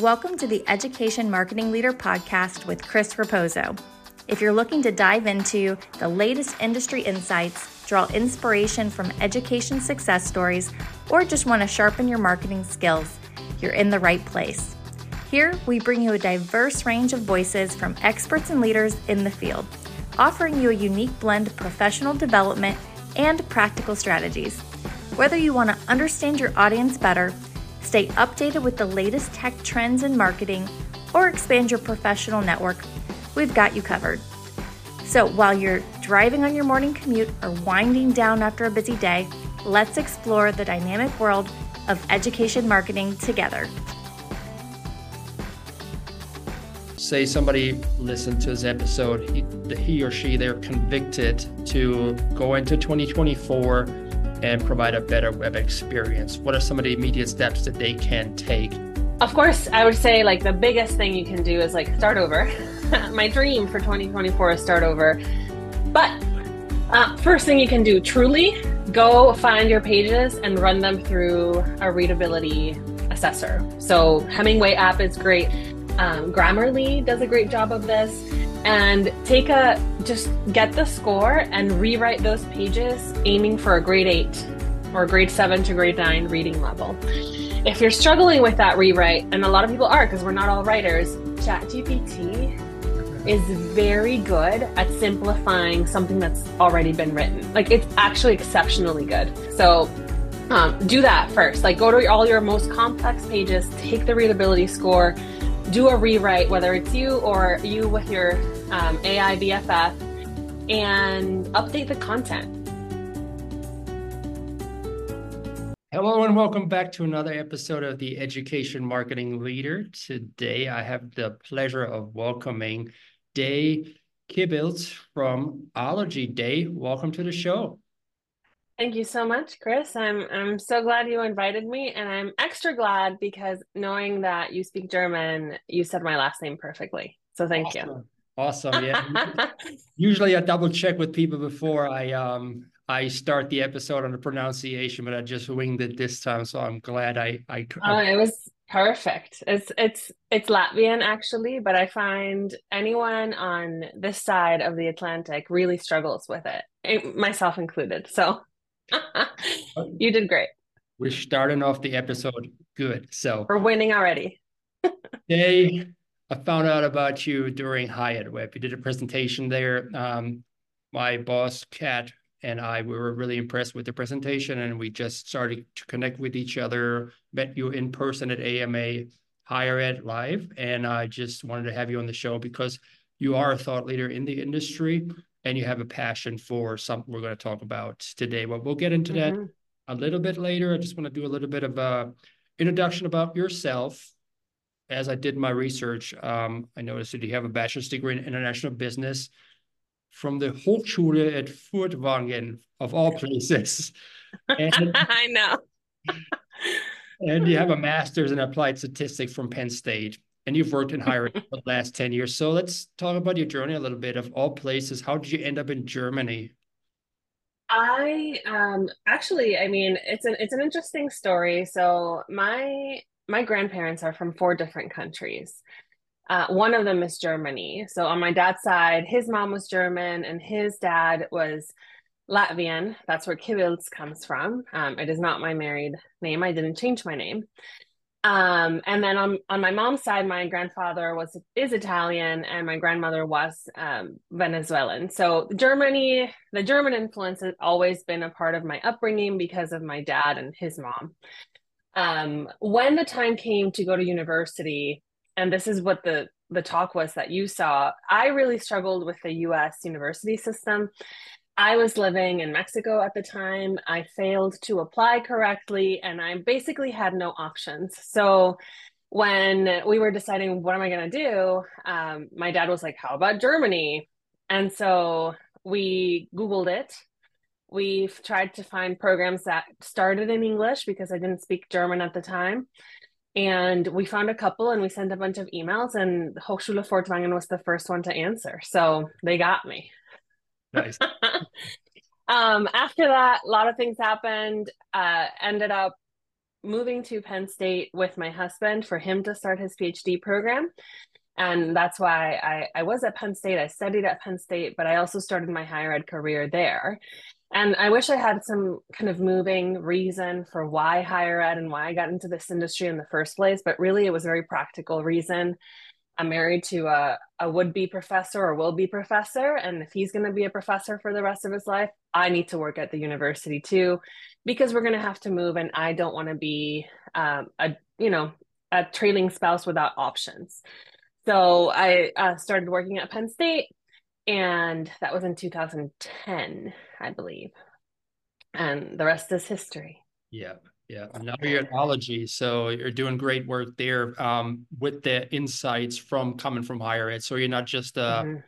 Welcome to the Education Marketing Leader podcast with Chris Raposo. If you're looking to dive into the latest industry insights, draw inspiration from education success stories, or just want to sharpen your marketing skills, you're in the right place. Here, we bring you a diverse range of voices from experts and leaders in the field, offering you a unique blend of professional development and practical strategies. Whether you want to understand your audience better, stay updated with the latest tech trends in marketing, or expand your professional network, we've got you covered. So while you're driving on your morning commute or winding down after a busy day, let's explore the dynamic world of education marketing together. Say somebody listened to this episode, he, he or she, they're convicted to go into 2024 and provide a better web experience? What are some of the immediate steps that they can take? Of course, I would say like the biggest thing you can do is like start over. My dream for 2024 is start over. But uh, first thing you can do, truly go find your pages and run them through a readability assessor. So Hemingway app is great. Um, Grammarly does a great job of this and take a just get the score and rewrite those pages aiming for a grade 8 or grade 7 to grade 9 reading level. If you're struggling with that rewrite, and a lot of people are because we're not all writers, ChatGPT is very good at simplifying something that's already been written. Like it's actually exceptionally good. So um, do that first. Like go to all your most complex pages, take the readability score, do a rewrite, whether it's you or you with your um, AI BFF, and update the content. Hello and welcome back to another episode of the Education Marketing Leader. Today I have the pleasure of welcoming Day Kibilds from Ologie. Day, welcome to the show. Thank you so much, Chris. I'm I'm so glad you invited me, and I'm extra glad because knowing that you speak German, you said my last name perfectly. So thank awesome. you. Awesome. Yeah. Usually I double check with people before I um I start the episode on the pronunciation, but I just winged it this time, so I'm glad I I. Oh, it was perfect. It's it's it's Latvian actually, but I find anyone on this side of the Atlantic really struggles with it, myself included. So you did great. We're starting off the episode good. So we're winning already. Day, I found out about you during HighEdWeb. You did a presentation there. Um, my boss, Kat, and I we were really impressed with the presentation, and we just started to connect with each other. Met you in person at AMA Higher Ed Live, and I just wanted to have you on the show because you are a thought leader in the industry and you have a passion for something we're going to talk about today. But we'll get into mm-hmm. that a little bit later. I just want to do a little bit of a introduction about yourself. As I did my research, um, I noticed that you have a bachelor's degree in international business from the Hochschule at Furtwangen, of all places. And, I know. and you have a master's in applied statistics from Penn State and you've worked in higher for the last 10 years. So let's talk about your journey a little bit of all places. How did you end up in Germany? I um actually I mean it's an it's an interesting story. So my my grandparents are from four different countries. Uh, one of them is Germany. So on my dad's side, his mom was German and his dad was Latvian. That's where Kibilds comes from. Um, it is not my married name. I didn't change my name. Um, and then on, on my mom's side, my grandfather was is Italian and my grandmother was um, Venezuelan. So Germany, the German influence has always been a part of my upbringing because of my dad and his mom. Um, when the time came to go to university, and this is what the the talk was that you saw, I really struggled with the U.S. university system. I was living in Mexico at the time. I failed to apply correctly and I basically had no options. So when we were deciding what am I going to do, um, my dad was like, How about Germany? And so we Googled it. We've tried to find programs that started in English because I didn't speak German at the time. And we found a couple and we sent a bunch of emails, and Hochschule Furtwangen was the first one to answer. So they got me. Nice. um, after that, a lot of things happened. Uh, ended up moving to Penn State with my husband for him to start his PhD program. And that's why I, I was at Penn State. I studied at Penn State, but I also started my higher ed career there. And I wish I had some kind of moving reason for why higher ed and why I got into this industry in the first place. But really, it was a very practical reason. I'm married to a, a would be professor or will be professor. And if he's going to be a professor for the rest of his life, I need to work at the university too, because we're going to have to move. And I don't want to be um, a, you know, a trailing spouse without options. So I uh, started working at Penn State, and that was in 2010, I believe. And the rest is history. Yeah. Yeah, now you're at Ologie, so you're doing great work there um, with the insights from coming from higher ed. So you're not just a, mm-hmm.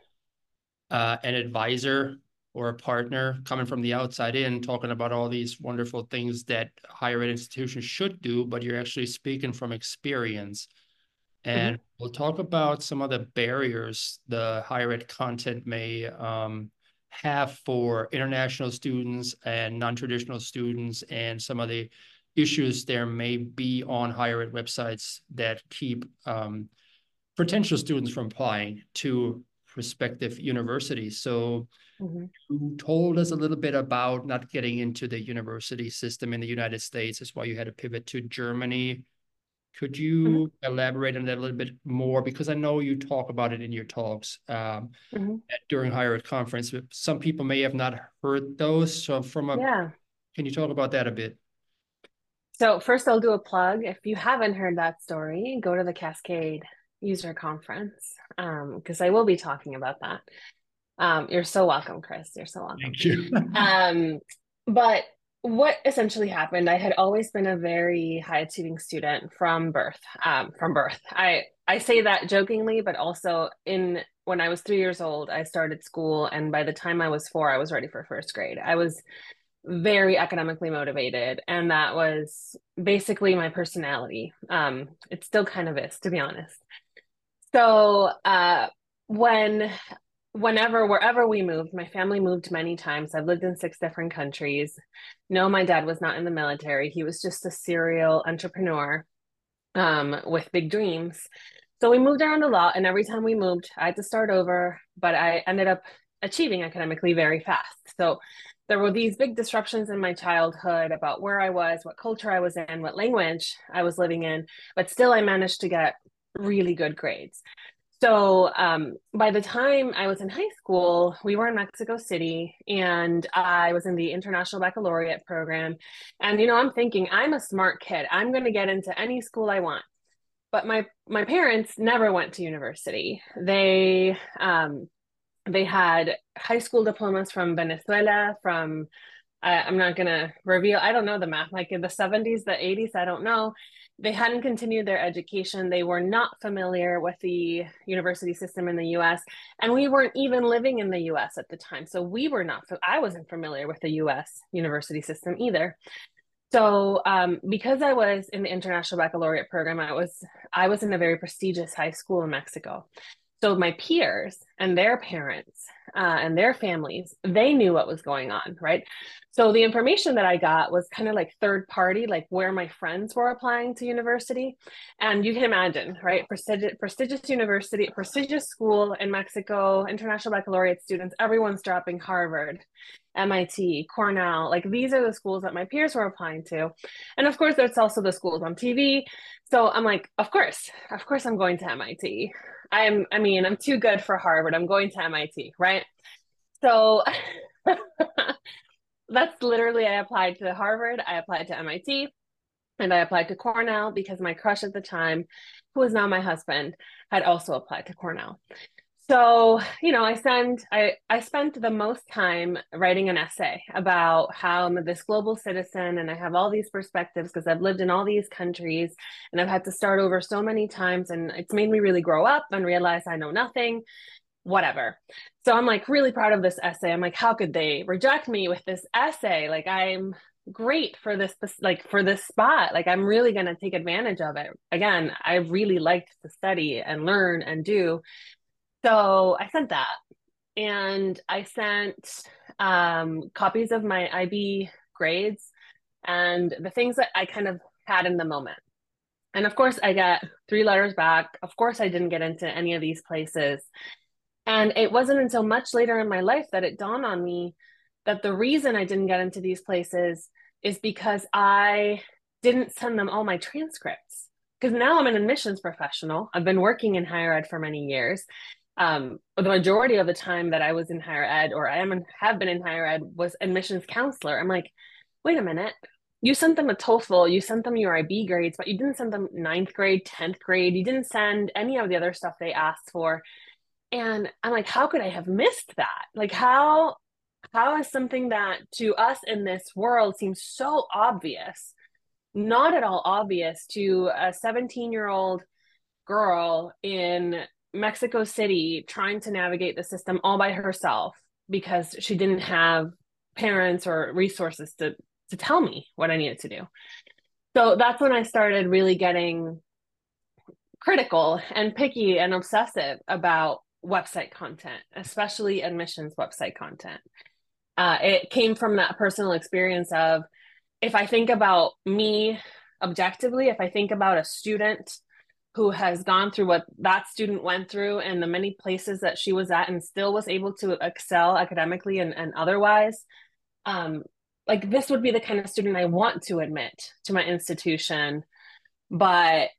uh, an advisor or a partner coming from the outside in, talking about all these wonderful things that higher ed institutions should do, but you're actually speaking from experience. And mm-hmm. we'll talk about some of the barriers the higher ed content may um, have for international students and non-traditional students and some of the issues there may be on higher ed websites that keep um, potential students from applying to prospective universities. So mm-hmm. you told us a little bit about not getting into the university system in the United States. That's why you had to pivot to Germany. Could you mm-hmm. elaborate on that a little bit more? Because I know you talk about it in your talks um, mm-hmm. during higher ed conference. But some people may have not heard those. So from a, yeah. can you talk about that a bit? So first I'll do a plug. If you haven't heard that story, go to the Cascade user conference because um, I will be talking about that. Um, you're so welcome, Chris. You're so welcome. Thank you. um, but what essentially happened, I had always been a very high achieving student from birth. Um, from birth, I I say that jokingly, but also in when I was three years old, I started school, and by the time I was four, I was ready for first grade. I was very academically motivated and that was basically my personality. Um it still kind of is to be honest. So uh when whenever wherever we moved my family moved many times. I've lived in six different countries. No my dad was not in the military. He was just a serial entrepreneur um with big dreams. So we moved around a lot and every time we moved i had to start over but i ended up achieving academically very fast. So there were these big disruptions in my childhood about where I was, what culture I was in, what language I was living in, but still I managed to get really good grades. So um, by the time I was in high school, we were in Mexico City and I was in the International Baccalaureate program. And, you know, I'm thinking, I'm a smart kid. I'm going to get into any school I want. But my, my parents never went to university. They, um, they had high school diplomas from Venezuela, from uh, I'm not gonna reveal. I don't know the math, like in the 70s, the 80s. I don't know. They hadn't continued their education. They were not familiar with the university system in the U.S., and we weren't even living in the U.S. at the time. So we were not. I wasn't familiar with the U.S. university system either. So um, because I was in the international baccalaureate program, I was I was in a very prestigious high school in Mexico so my peers and their parents uh, and their families they knew what was going on right? So the information that i got was kind of like third party like where my friends were applying to university. And you can imagine right? Prestigious, prestigious university prestigious school in mexico international baccalaureate students everyone's dropping harvard MIT, Cornell, like these are the schools that my peers were applying to. And of course, there's also the schools on TV. So I'm like, of course, of course, I'm going to MIT. I'm, I mean, I'm too good for Harvard. I'm going to MIT, right? So that's literally, I applied to Harvard, I applied to MIT, and I applied to Cornell because my crush at the time, who is now my husband, had also applied to Cornell so you know i spend i i spent the most time writing an essay about how i'm this global citizen and i have all these perspectives because i've lived in all these countries and i've had to start over so many times and it's made me really grow up and realize i know nothing whatever. So i'm like really proud of this essay. I'm like how could they reject me with this essay? Like i'm great for this like for this spot. Like i'm really going to take advantage of it. Again i really liked to study and learn and do so I sent that and I sent um, copies of my IB grades and the things that I kind of had in the moment. And of course, I got three letters back. Of course, I didn't get into any of these places. And it wasn't until much later in my life that it dawned on me that the reason I didn't get into these places is because I didn't send them all my transcripts. Because now I'm an admissions professional. I've been working in higher ed for many years. Um, the majority of the time that I was in higher ed or I am have been in higher ed was admissions counselor. I'm like, wait a minute, you sent them a TOEFL, you sent them your IB grades, but you didn't send them ninth grade, 10th grade. You didn't send any of the other stuff they asked for. And I'm like, how could I have missed that? Like, how, how is something that to us in this world seems so obvious, not at all obvious to a 17 year old girl in Mexico City trying to navigate the system all by herself because she didn't have parents or resources to to tell me what I needed to do. So that's when I started really getting critical and picky and obsessive about website content, especially admissions website content. Uh, it came from that personal experience of if I think about me objectively, if I think about a student who has gone through what that student went through and the many places that she was at and still was able to excel academically and, and otherwise, um, like this would be the kind of student I want to admit to my institution, but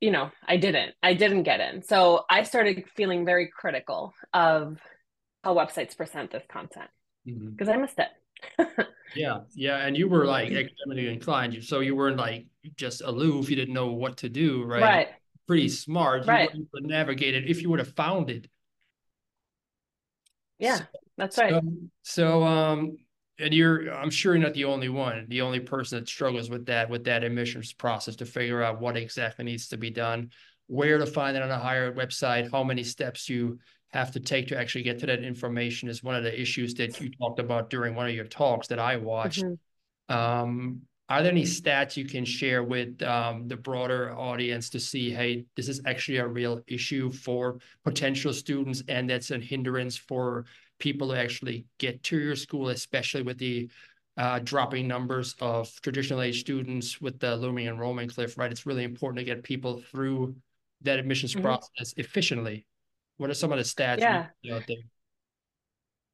you know, I didn't. I didn't get in. So I started feeling very critical of how websites present this content because mm-hmm. I missed it. Yeah, yeah, and you were like academically inclined, so you weren't like just aloof. You didn't know what to do, right? Right. Pretty smart. You right. have navigated if you would have found it. Yeah, so, that's right. So, so um, and you're i'm sure you're not the only one the only person that struggles with that with that admissions process to figure out what exactly needs to be done where to find it on a higher website how many steps you have to take to actually get to that information is one of the issues that you talked about during one of your talks that i watched mm-hmm. um, are there any stats you can share with um, the broader audience to see hey this is actually a real issue for potential students and that's a hindrance for people to actually get to your school, especially with the uh, dropping numbers of traditional age students with the looming enrollment cliff, right? It's really important to get people through that admissions mm-hmm. process efficiently. What are some of the stats yeah. out there?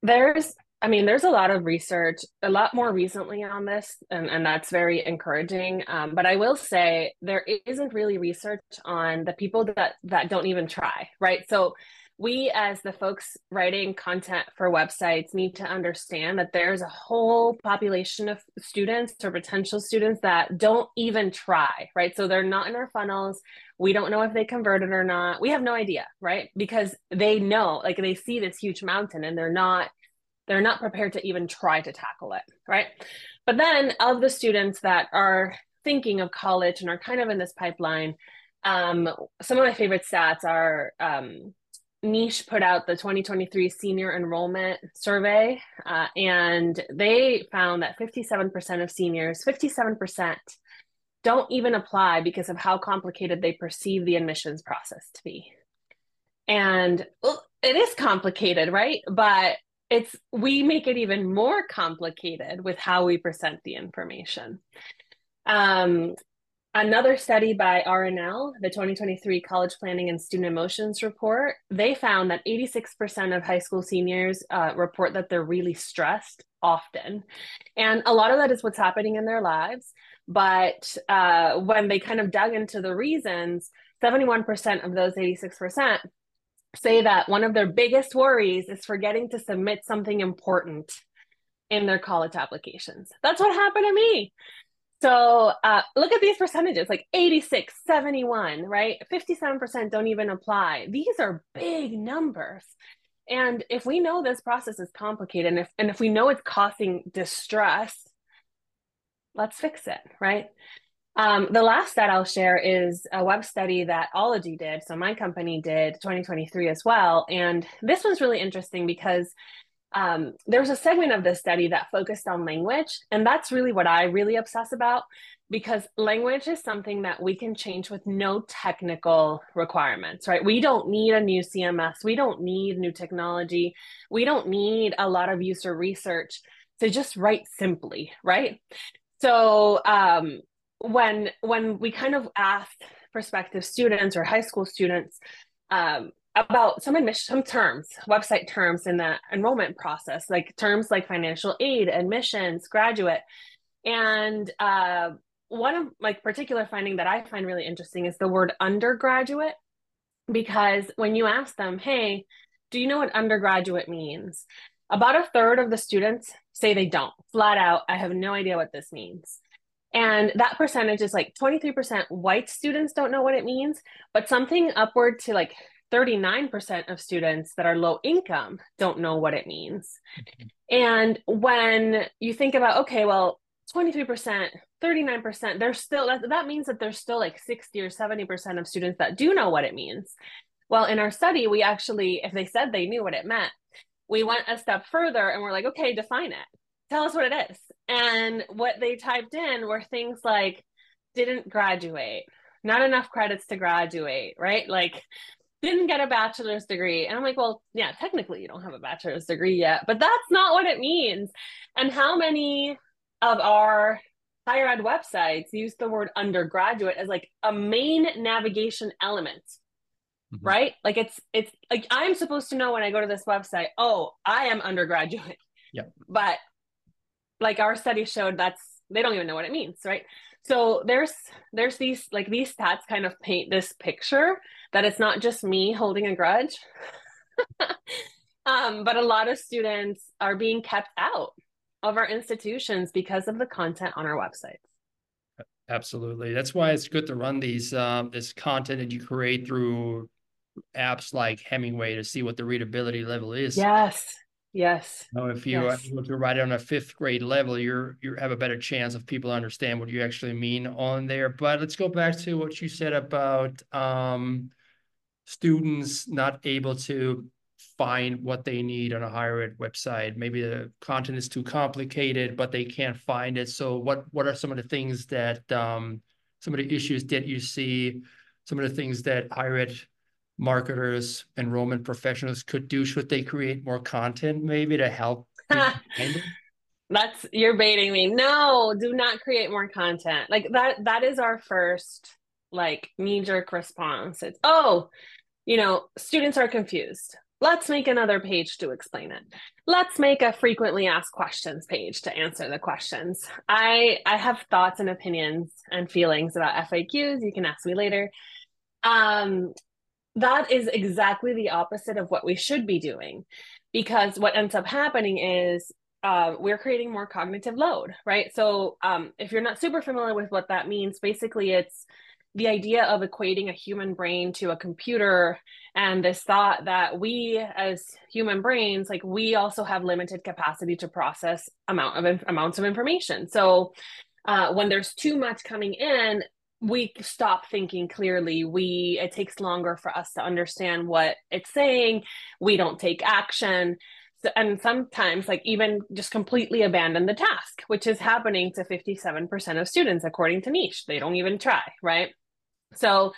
There's, I mean, there's a lot of research, a lot more recently on this, and, and that's very encouraging. Um, but I will say there isn't really research on the people that that don't even try, right? So we as the folks writing content for websites need to understand that there's a whole population of students or potential students that don't even try right? So they're not in our funnels. We don't know if they converted or not. We have no idea right? Because they know like they see this huge mountain and they're not they're not prepared to even try to tackle it right? But then of the students that are thinking of college and are kind of in this pipeline um, some of my favorite stats are um, Niche put out the 2023 senior enrollment survey, uh, and they found that 57% of seniors, 57%, don't even apply because of how complicated they perceive the admissions process to be. And well, it is complicated, right? But it's we make it even more complicated with how we present the information. Um, Another study by RNL, the 2023 College Planning and Student Emotions Report, they found that 86% of high school seniors uh, report that they're really stressed often. And a lot of that is what's happening in their lives. But uh, when they kind of dug into the reasons, 71% of those 86% say that one of their biggest worries is forgetting to submit something important in their college applications. That's what happened to me. So uh, look at these percentages like 86, 71, right? 57% don't even apply. These are big numbers. And if we know this process is complicated and if, and if we know it's causing distress, let's fix it, right? Um, the last that I'll share is a web study that Ologie did. So my company did 2023 as well. And this was really interesting because um, there's a segment of this study that focused on language. And that's really what I really obsess about because language is something that we can change with no technical requirements, right? We don't need a new CMS, we don't need new technology, we don't need a lot of user research to just write simply, right? So, um, when when we kind of asked prospective students or high school students um, about some admission some terms website terms in the enrollment process like terms like financial aid admissions graduate. And uh, one of like particular finding that i find really interesting is the word undergraduate because when you ask them hey do you know what undergraduate means? About a third of the students say they don't flat out i have no idea what this means. And that percentage is like 23% white students don't know what it means but something upward to like 39% of students that are low income don't know what it means. Mm-hmm. And when you think about, okay, well, 23%, 39%, there's still, that, that means that there's still like 60 or 70% of students that do know what it means. Well, in our study, we actually, if they said they knew what it meant, we went a step further and we're like, okay, define it. Tell us what it is. And what they typed in were things like didn't graduate, not enough credits to graduate, right? Like didn't get a bachelor's degree. And I'm like, well, yeah, technically you don't have a bachelor's degree yet, but that's not what it means. And how many of our higher ed websites use the word undergraduate as like a main navigation element? Mm-hmm. Right? Like it's it's like I'm supposed to know when I go to this website, oh, I am undergraduate. Yeah. But like our study showed that's they don't even know what it means, right? So there's there's these like these stats kind of paint this picture that it's not just me holding a grudge. um, but a lot of students are being kept out of our institutions because of the content on our websites. Absolutely. That's why it's good to run these um, this content that you create through apps like Hemingway to see what the readability level is. Yes. Yes. Know, if you yes. if you write it on a fifth grade level, you're you have a better chance of people understand what you actually mean on there. But let's go back to what you said about um, students not able to find what they need on a higher ed website. Maybe the content is too complicated, but they can't find it. So what what are some of the things that um, some of the issues that you see? Some of the things that higher ed marketers, enrollment professionals could do? Should they create more content maybe to help? That's you're baiting me. No, do not create more content. Like that that is our first like knee jerk response. It's oh, you know, students are confused. Let's make another page to explain it. Let's make a frequently asked questions page to answer the questions. I I have thoughts and opinions and feelings about FAQs. You can ask me later. Um, that is exactly the opposite of what we should be doing because what ends up happening is uh, we're creating more cognitive load right so um, if you're not super familiar with what that means basically it's the idea of equating a human brain to a computer and this thought that we as human brains like we also have limited capacity to process amount of amounts of information. So uh, when there's too much coming in we stop thinking clearly. We it takes longer for us to understand what it's saying. We don't take action. And sometimes like even just completely abandon the task which is happening to 57% of students according to niche. They don't even try right so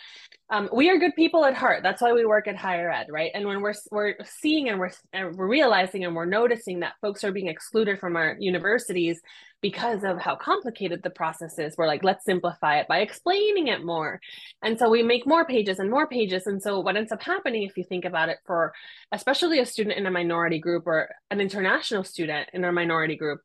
um, we are good people at heart. That's why we work at higher ed, right? And when we're we're seeing and we're and we're realizing and we're noticing that folks are being excluded from our universities because of how complicated the process is, we're like, let's simplify it by explaining it more. And so we make more pages and more pages. And so what ends up happening, if you think about it, for especially a student in a minority group or an international student in a minority group,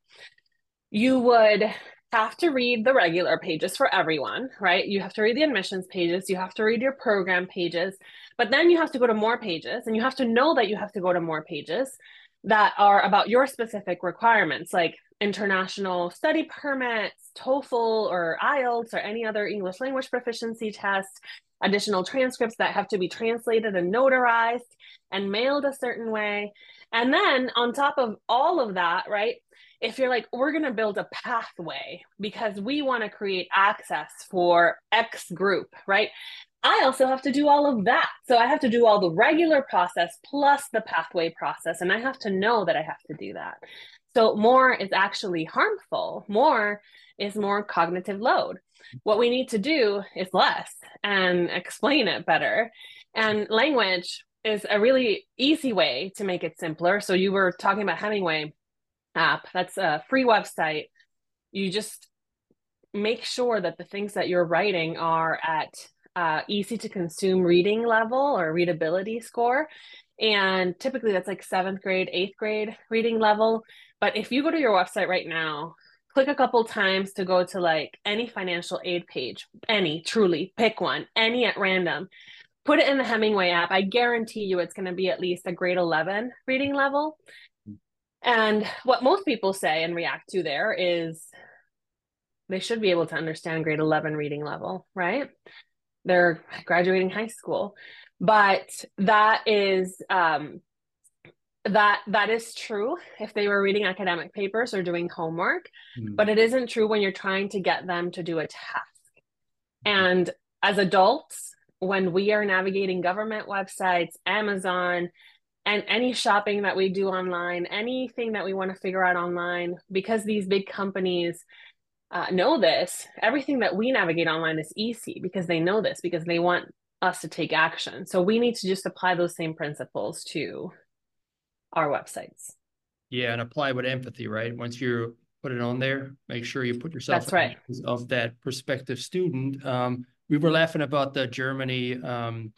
you would have to read the regular pages for everyone, right? You have to read the admissions pages, you have to read your program pages, but then you have to go to more pages and you have to know that you have to go to more pages that are about your specific requirements, like international study permits, TOEFL or IELTS or any other English language proficiency test, additional transcripts that have to be translated and notarized and mailed a certain way. And then on top of all of that, right, if you're like, we're going to build a pathway because we want to create access for X group, right? I also have to do all of that. So I have to do all the regular process plus the pathway process. And I have to know that I have to do that. So more is actually harmful. More is more cognitive load. What we need to do is less and explain it better. And language is a really easy way to make it simpler. So you were talking about Hemingway app. That's a free website. You just make sure that the things that you're writing are at uh, easy to consume reading level or readability score. And typically that's like seventh grade, eighth grade reading level. But if you go to your website right now, click a couple times to go to like any financial aid page, any truly pick one, any at random, put it in the Hemingway app. I guarantee you it's going to be at least a grade 11 reading level. And what most people say and react to there is they should be able to understand grade 11 reading level, right? They're graduating high school. But that is um, that that is true if they were reading academic papers or doing homework, mm. but it isn't true when you're trying to get them to do a task. And as adults, when we are navigating government websites, Amazon, and any shopping that we do online, anything that we want to figure out online, because these big companies uh, know this, everything that we navigate online is easy because they know this, because they want us to take action. So we need to just apply those same principles to our websites. Yeah, and apply with empathy, right? Once you put it on there, make sure you put yourself That's right. of that prospective student. Um, we were laughing about the Germany um,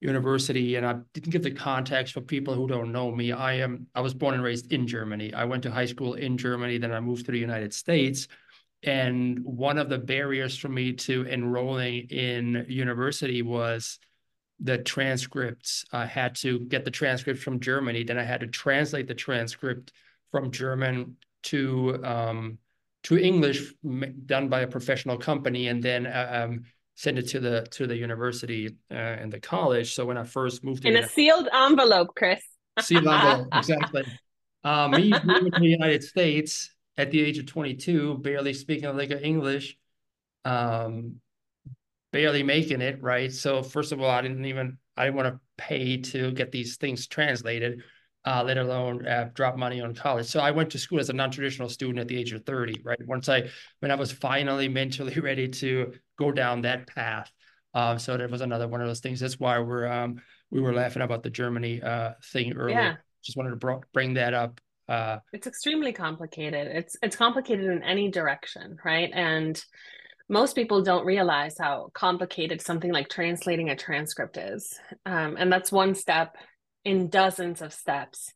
university and I didn't give the context for people who don't know me. I am I was born and raised in Germany. I went to high school in Germany, then I moved to the United States. And one of the barriers for me to enrolling in university was the transcripts. I had to get the transcript from Germany, then I had to translate the transcript from German to um, to English done by a professional company, and then uh, um, send it to the to the university uh, and the college. So when I first moved in a sealed envelope, Chris. sealed envelope, exactly. Um, me moving to the United States at the age of 22, barely speaking like English, um, barely making it right. So first of all, I didn't even I didn't want to pay to get these things translated uh, let alone uh, drop money on college. So I went to school as a non-traditional student at the age of 30, right? Once I, when I was finally mentally ready to go down that path. Um, so that was another one of those things. That's why we're, um, we were laughing about the Germany uh, thing earlier. Yeah. Just wanted to br- bring that up. Uh, it's extremely complicated. It's, it's complicated in any direction, right? And most people don't realize how complicated something like translating a transcript is. Um, and that's one step in dozens of steps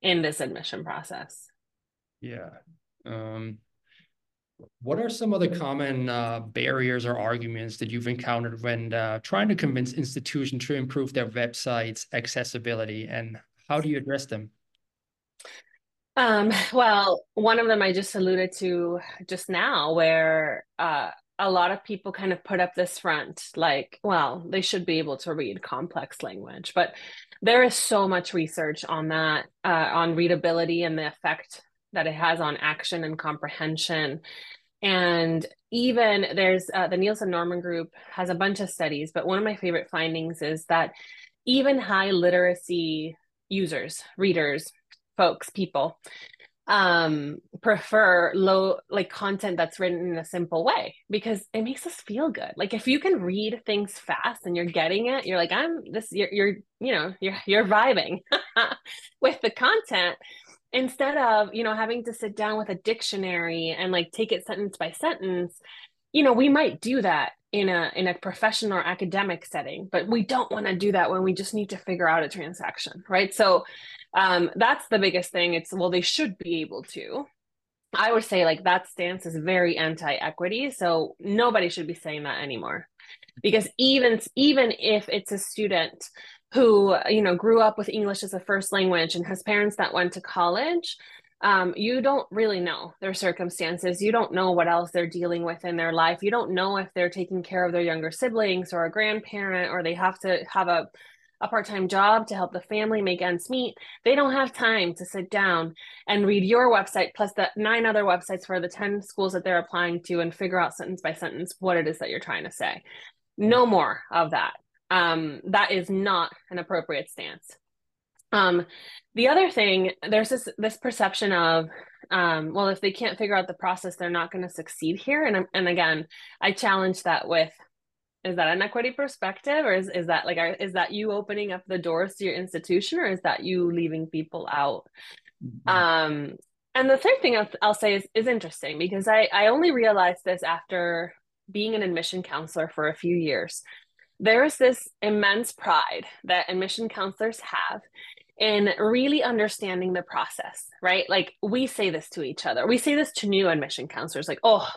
in this admission process. Yeah. Um, what are some of the common uh, barriers or arguments that you've encountered when uh, trying to convince institutions to improve their websites accessibility, and how do you address them? Um, well, one of them I just alluded to just now, where uh, a lot of people kind of put up this front, like, well, they should be able to read complex language, but there is so much research on that uh, on readability and the effect that it has on action and comprehension. And even there's uh, the nielsen norman group has a bunch of studies but one of my favorite findings is that even high literacy users readers folks people um prefer low like content that's written in a simple way because it makes us feel good. Like if you can read things fast and you're getting it you're like i'm this you're, you're you know you're you're vibing with the content instead of you know having to sit down with a dictionary and like take it sentence by sentence you know we might do that in a in a professional or academic setting but we don't want to do that when we just need to figure out a transaction right? So um, that's the biggest thing. It's well, they should be able to. I would say like that stance is very anti-equity. So nobody should be saying that anymore. Because even even if it's a student who you know grew up with English as a first language and has parents that went to college, um, you don't really know their circumstances. You don't know what else they're dealing with in their life. You don't know if they're taking care of their younger siblings or a grandparent, or they have to have a a part time job to help the family make ends meet. They don't have time to sit down and read your website plus the nine other websites for the 10 schools that they're applying to and figure out sentence by sentence what it is that you're trying to say. No more of that. Um, that is not an appropriate stance. Um, the other thing, there's this this perception of, um, well, if they can't figure out the process, they're not going to succeed here. And and again, I challenge that with is that an equity perspective or is, is that like are, is that you opening up the doors to your institution or is that you leaving people out mm-hmm. um and the third thing I'll, I'll say is, is interesting because I, I only realized this after being an admission counselor for a few years. There's this immense pride that admission counselors have in really understanding the process, right? Like we say this to each other. We say this to new admission counselors like, oh,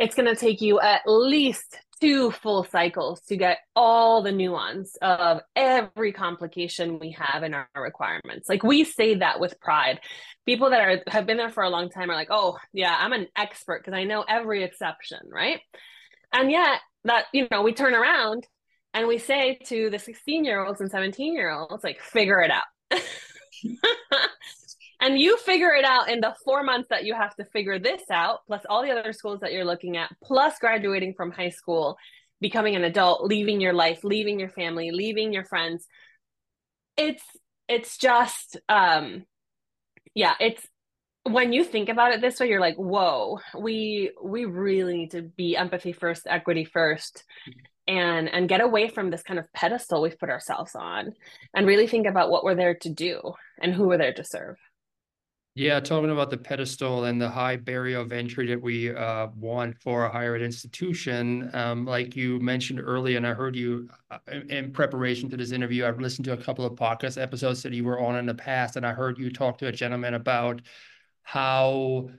it's going to take you at least two full cycles to get all the nuance of every complication we have in our requirements. Like we say that with pride. People that are have been there for a long time are like, "Oh, yeah, I'm an expert because I know every exception," right? And yet that, you know, we turn around and we say to the 16-year-olds and 17-year-olds like, "Figure it out." and you figure it out in the four months that you have to figure this out, plus all the other schools that you're looking at, plus graduating from high school, becoming an adult, leaving your life, leaving your family, leaving your friends. It's it's just um yeah, it's when you think about it this way, you're like, whoa, we we really need to be empathy first, equity first, and and get away from this kind of pedestal we've put ourselves on and really think about what we're there to do and who we're there to serve. Yeah, talking about the pedestal and the high barrier of entry that we uh, want for a higher ed institution, um, like you mentioned earlier, and I heard you uh, in preparation to this interview, I've listened to a couple of podcast episodes that you were on in the past, and I heard you talk to a gentleman about how,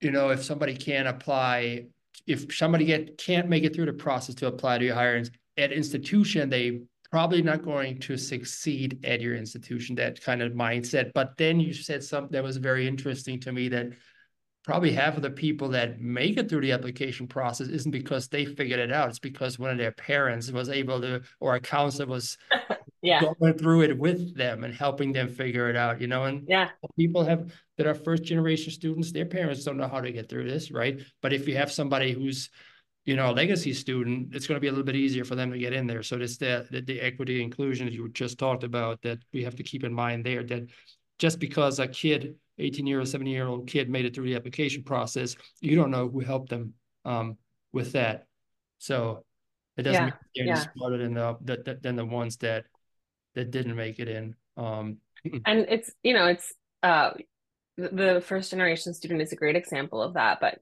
you know, if somebody can't apply, if somebody get can't make it through the process to apply to a higher ed institution, they probably not going to succeed at your institution, that kind of mindset. But then you said something that was very interesting to me that probably half of the people that make it through the application process isn't because they figured it out. It's because one of their parents was able to, or a counselor was yeah. going through it with them and helping them figure it out, you know? And yeah, people have that are first generation students, their parents don't know how to get through this, right? But if you have somebody who's you know, a legacy student, it's going to be a little bit easier for them to get in there. So it's the, the, the equity inclusion that you just talked about that we have to keep in mind there that just because a kid, 18 year old, 17 year old kid made it through the application process, you don't know who helped them um, with that. So it doesn't yeah, mean they're yeah. smarter than the, the, than the ones that, that didn't make it in. Um, and it's, you know, it's, uh, the first generation student is a great example of that but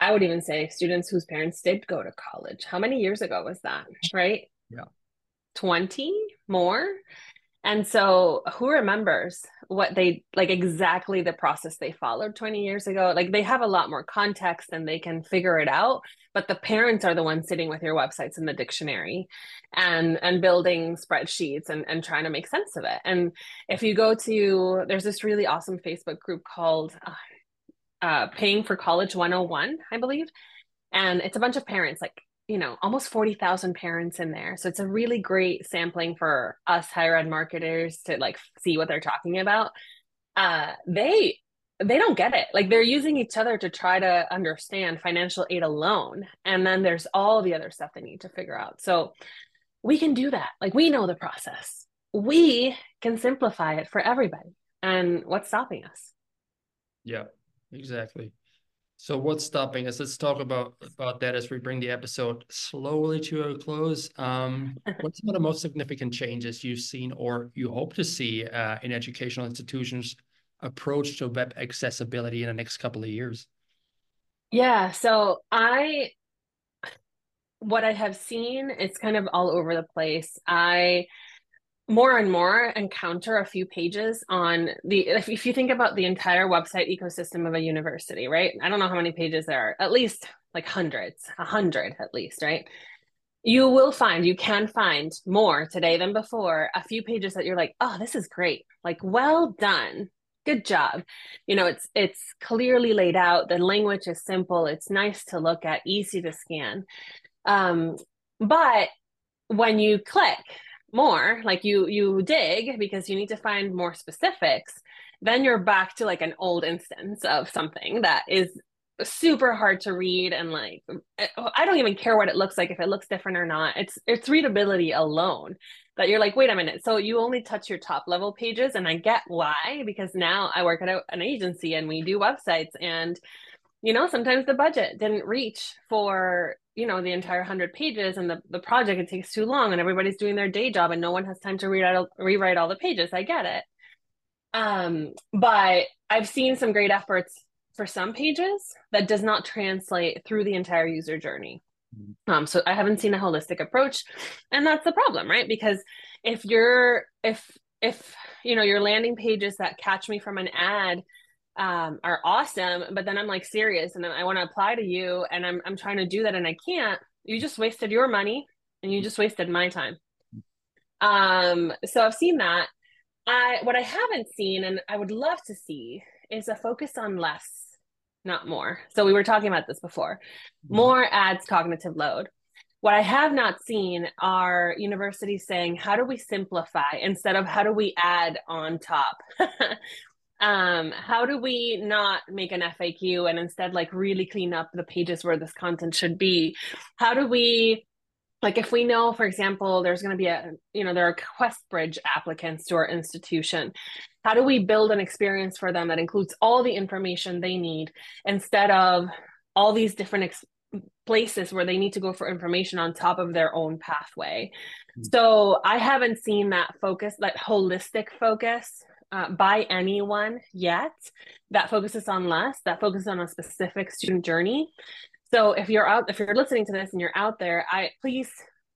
i would even say students whose parents did go to college. How many years ago was that right? Yeah. 20 more and so who remembers what they like exactly the process they followed 20 years ago? Like they have a lot more context and they can figure it out, but the parents are the ones sitting with your websites in the dictionary and and building spreadsheets and, and trying to make sense of it. And if you go to there's this really awesome Facebook group called uh, uh, Paying for College 101, I believe. And it's a bunch of parents like you know almost 40,000 parents in there. So it's a really great sampling for us higher ed marketers to like see what they're talking about. Uh they they don't get it. Like they're using each other to try to understand financial aid alone and then there's all the other stuff they need to figure out. So we can do that. Like we know the process. We can simplify it for everybody. And what's stopping us? Yeah exactly so what's stopping us? Let's talk about about that as we bring the episode slowly to a close. Um, what's some of the most significant changes you've seen or you hope to see uh, in educational institutions' approach to web accessibility in the next couple of years? Yeah, so I what I have seen, it's kind of all over the place. I more and more encounter a few pages on the if, if you think about the entire website ecosystem of a university right? I don't know how many pages there are at least like hundreds a hundred at least right? You will find you can find more today than before a few pages that you're like oh this is great. Like well done. Good job. You know it's it's clearly laid out. The language is simple. It's nice to look at easy to scan. Um, but when you click more like you you dig because you need to find more specifics then you're back to like an old instance of something that is super hard to read and like eh, oh, i don't even care what it looks like if it looks different or not. It's it's readability alone that you're like wait a minute so you only touch your top level pages? And i get why because now i work at a, an agency and we do websites and you know sometimes the budget didn't reach for you know the entire 100 pages and the, the project it takes too long and everybody's doing their day job and no one has time to read out, rewrite all the pages i get it Um, but I've seen some great efforts for some pages that does not translate through the entire user journey. Mm-hmm. Um, so I haven't seen a holistic approach, and that's the problem, right? Because if you're if if you know your landing pages that catch me from an ad um, are awesome, but then I'm like serious and I want to apply to you, and I'm I'm trying to do that and I can't. You just wasted your money and you just wasted my time. Um, so I've seen that. I what I haven't seen and I would love to see is a focus on less, not more. So we were talking about this before. Mm-hmm. More adds cognitive load. What I have not seen are universities saying, how do we simplify instead of how do we add on top? um, how do we not make an FAQ and instead like really clean up the pages where this content should be? How do we like if we know for example there's going to be a you know there are questbridge applicants to our institution how do we build an experience for them that includes all the information they need instead of all these different ex- places where they need to go for information on top of their own pathway mm-hmm. so i haven't seen that focus that holistic focus uh, by anyone yet that focuses on less that focuses on a specific student journey so if you're out, if you're listening to this and you're out there, I please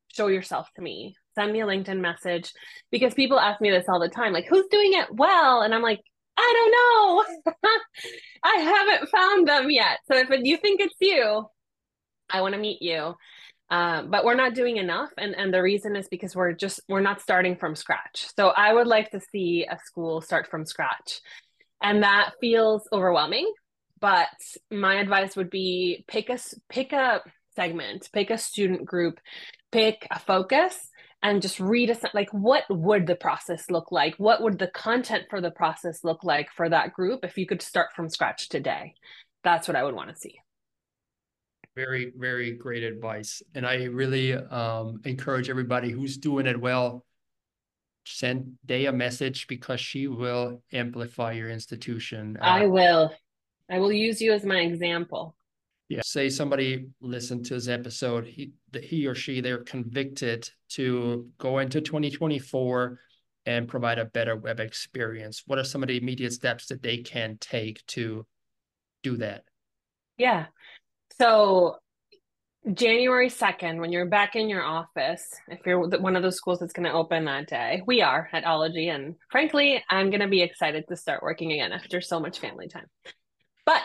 show yourself to me. Send me a LinkedIn message because people ask me this all the time, like who's doing it well, and I'm like, I don't know. I haven't found them yet. So if you think it's you, I want to meet you. Um, but we're not doing enough, and and the reason is because we're just we're not starting from scratch. So I would like to see a school start from scratch, and that feels overwhelming but my advice would be pick a pick a segment pick a student group pick a focus and just read a like what would the process look like? What would the content for the process look like for that group if you could start from scratch today? That's what i would want to see very very great advice and i really um, encourage everybody who's doing it well send day a message because she will amplify your institution uh, i will I will use you as my example. Yeah. Say somebody listened to this episode, he he or she they're convicted to go into 2024 and provide a better web experience. What are some of the immediate steps that they can take to do that? Yeah. So January 2nd, when you're back in your office, if you're one of those schools that's going to open that day, we are at Ologie. And frankly, I'm going to be excited to start working again after so much family time. But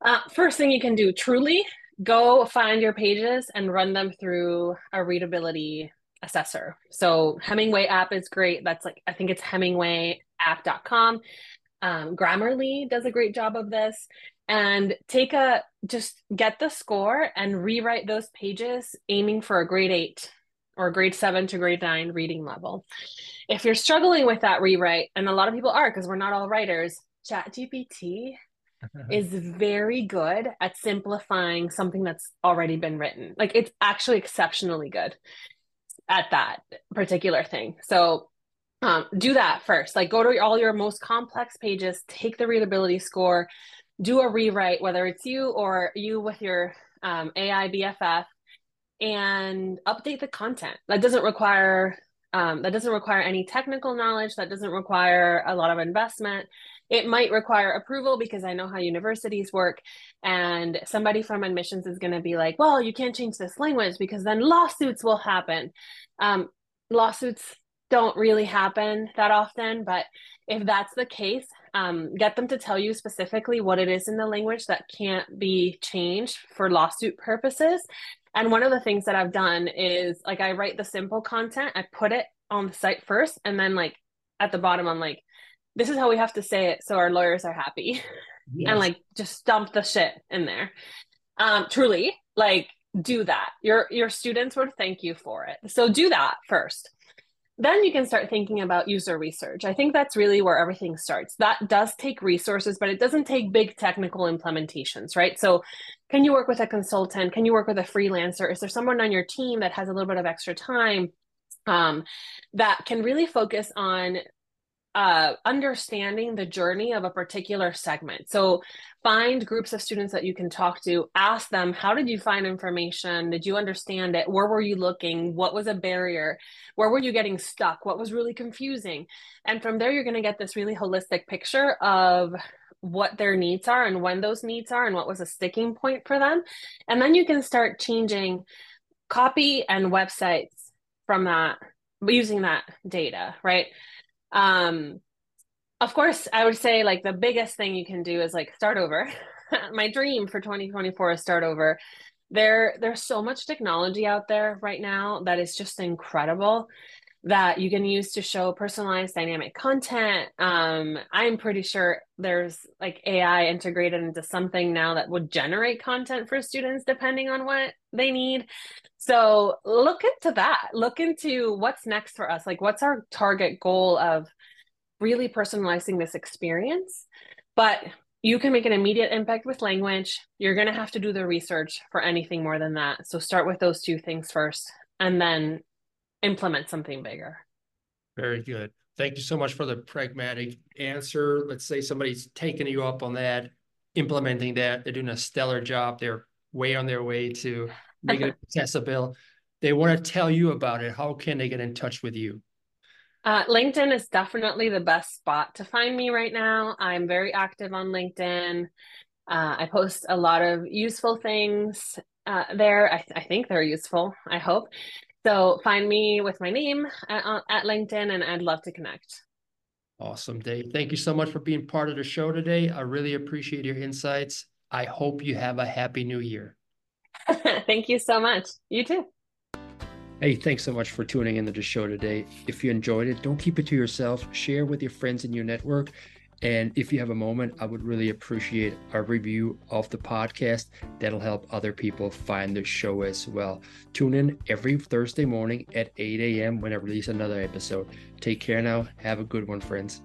uh, first thing you can do, truly go find your pages and run them through a readability assessor. So Hemingway app is great. That's like, I think it's hemingwayapp.com. Um, Grammarly does a great job of this. And take a, just get the score and rewrite those pages aiming for a grade eight or grade seven to grade nine reading level. If you're struggling with that rewrite, and a lot of people are because we're not all writers, ChatGPT is very good at simplifying something that's already been written. Like it's actually exceptionally good at that particular thing. So um, do that first. Like go to all your most complex pages, take the readability score, do a rewrite, whether it's you or you with your um, AI BFF, and update the content. That doesn't require um, that doesn't require any technical knowledge. That doesn't require a lot of investment it might require approval because I know how universities work. And somebody from admissions is going to be like, well, you can't change this language because then lawsuits will happen. Um, lawsuits don't really happen that often, but if that's the case, um, get them to tell you specifically what it is in the language that can't be changed for lawsuit purposes. And one of the things that I've done is like I write the simple content, I put it on the site first, and then like at the bottom, I'm like, this is how we have to say it so our lawyers are happy. Yes. and like just dump the shit in there. Um truly like do that. Your your students would thank you for it. So do that first then you can start thinking about user research. I think that's really where everything starts. That does take resources but it doesn't take big technical implementations right? So can you work with a consultant? Can you work with a freelancer? Is there someone on your team that has a little bit of extra time um, that can really focus on uh, understanding the journey of a particular segment. So find groups of students that you can talk to, ask them, how did you find information? Did you understand it? Where were you looking? What was a barrier? Where were you getting stuck? What was really confusing? And from there, you're going to get this really holistic picture of what their needs are and when those needs are and what was a sticking point for them. And then you can start changing copy and websites from that using that data, right? Um, of course, I would say like the biggest thing you can do is like start over. My dream for 2024 is start over. There, there's so much technology out there right now that is just incredible that you can use to show personalized dynamic content. Um, I'm pretty sure there's like AI integrated into something now that would generate content for students depending on what they need. So look into that. Look into what's next for us. Like, what's our target goal of really personalizing this experience? But you can make an immediate impact with language. You're going to have to do the research for anything more than that. So start with those two things first and then implement something bigger. Very good. Thank you so much for the pragmatic answer. Let's say somebody's taking you up on that, implementing that. They're doing a stellar job. They're way on their way to make it accessible. They want to tell you about it. How can they get in touch with you? Uh, LinkedIn is definitely the best spot to find me right now. I'm very active on LinkedIn. Uh, I post a lot of useful things uh, there. I, I, think they're useful, I hope. So find me with my name at, uh, at LinkedIn and I'd love to connect. Awesome, Day. Thank you so much for being part of the show today. I really appreciate your insights. I hope you have a happy new year. Thank you so much. You too. Hey, thanks so much for tuning into the show today. If you enjoyed it, don't keep it to yourself. Share with your friends in your network. And if you have a moment, I would really appreciate a review of the podcast. That'll help other people find the show as well. Tune in every Thursday morning at 8 a.m. when I release another episode. Take care now. Have a good one, friends.